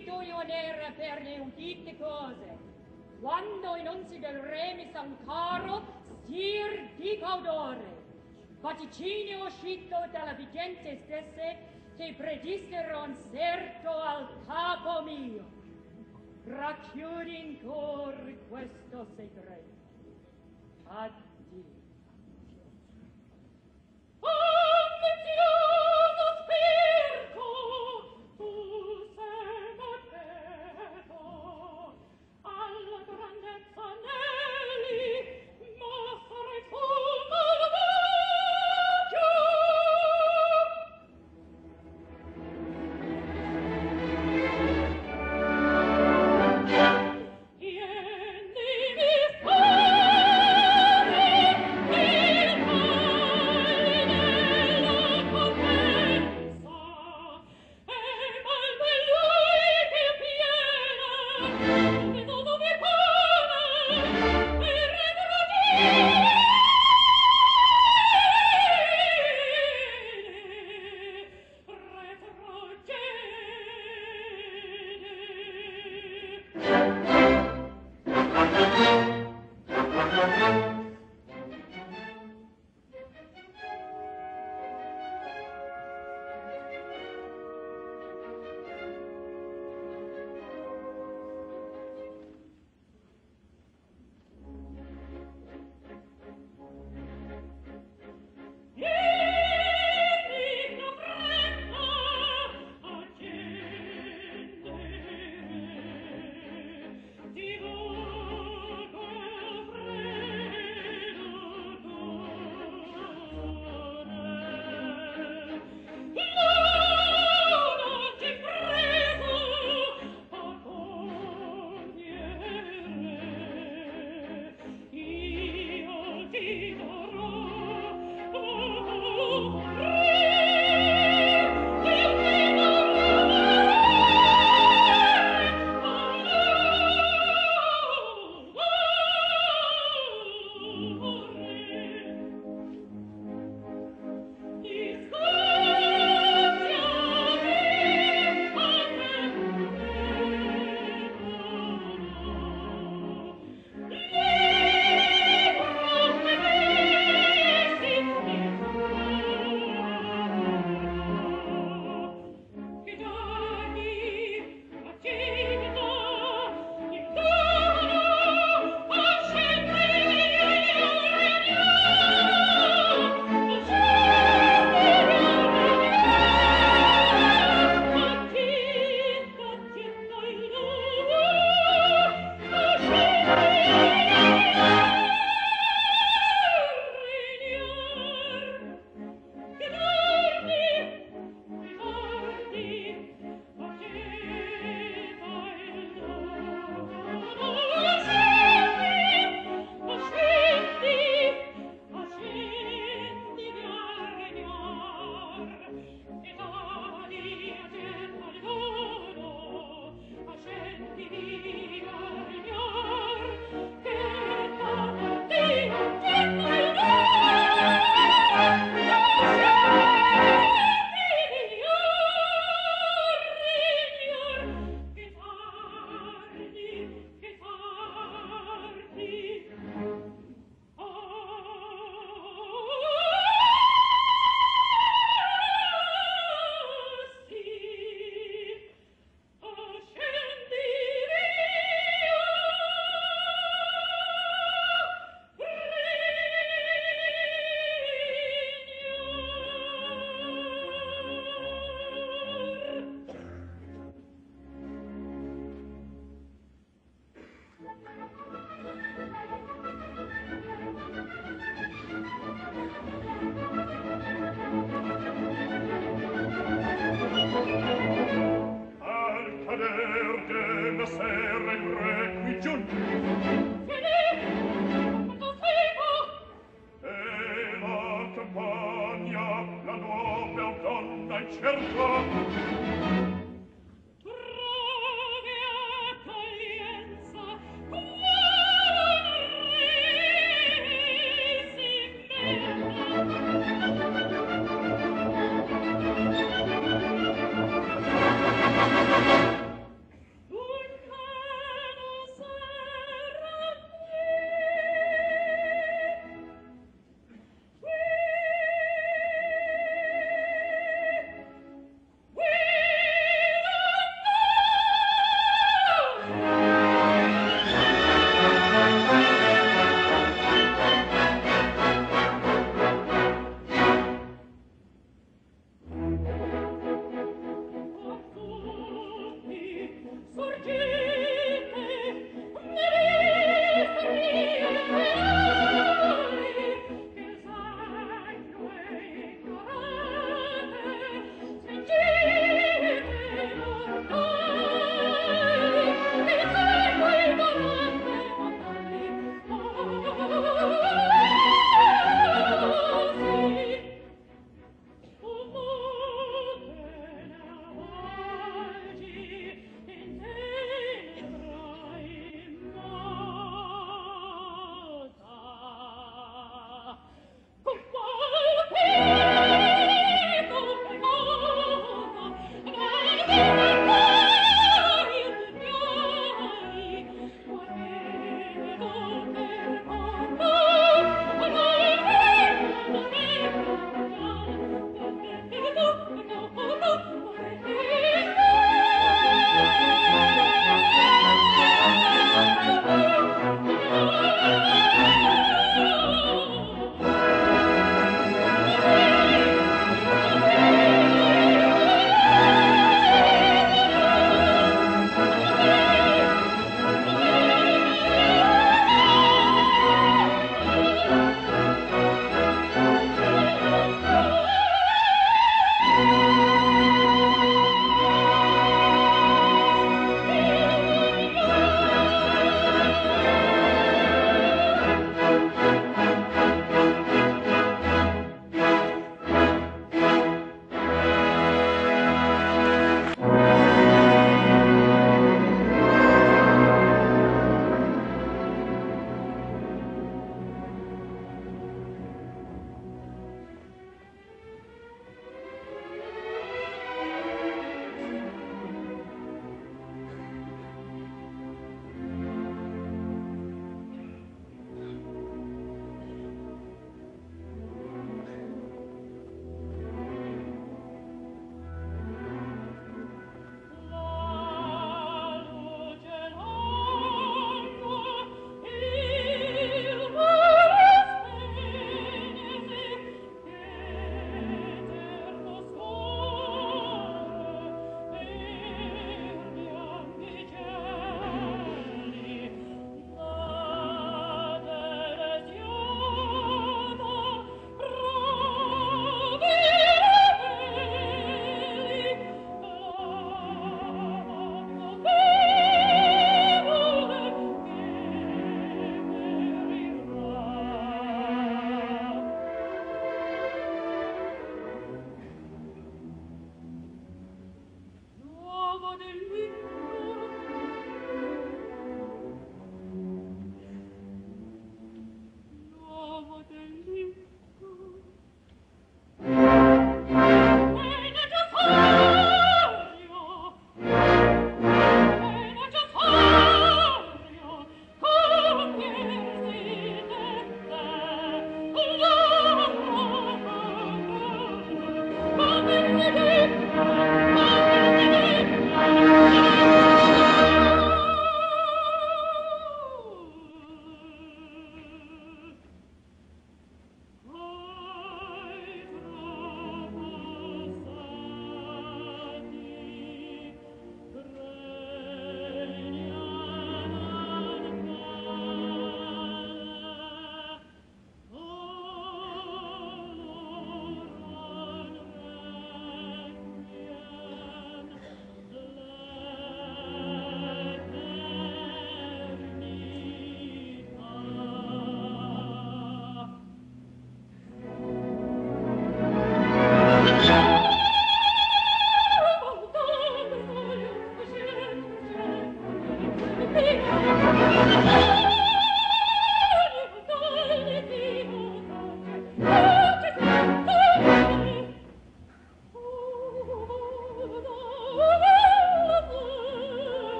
tu io nera per le udite cose. Quando in onzi del re mi san caro, stir di caudore. Vaticini uscito dalla vigente stesse, che predissero un certo al capo mio. Racchiudi in cor questo segreto.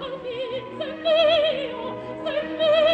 Alfin, sei mio,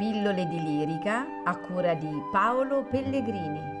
Pillole di lirica a cura di Paolo Pellegrini.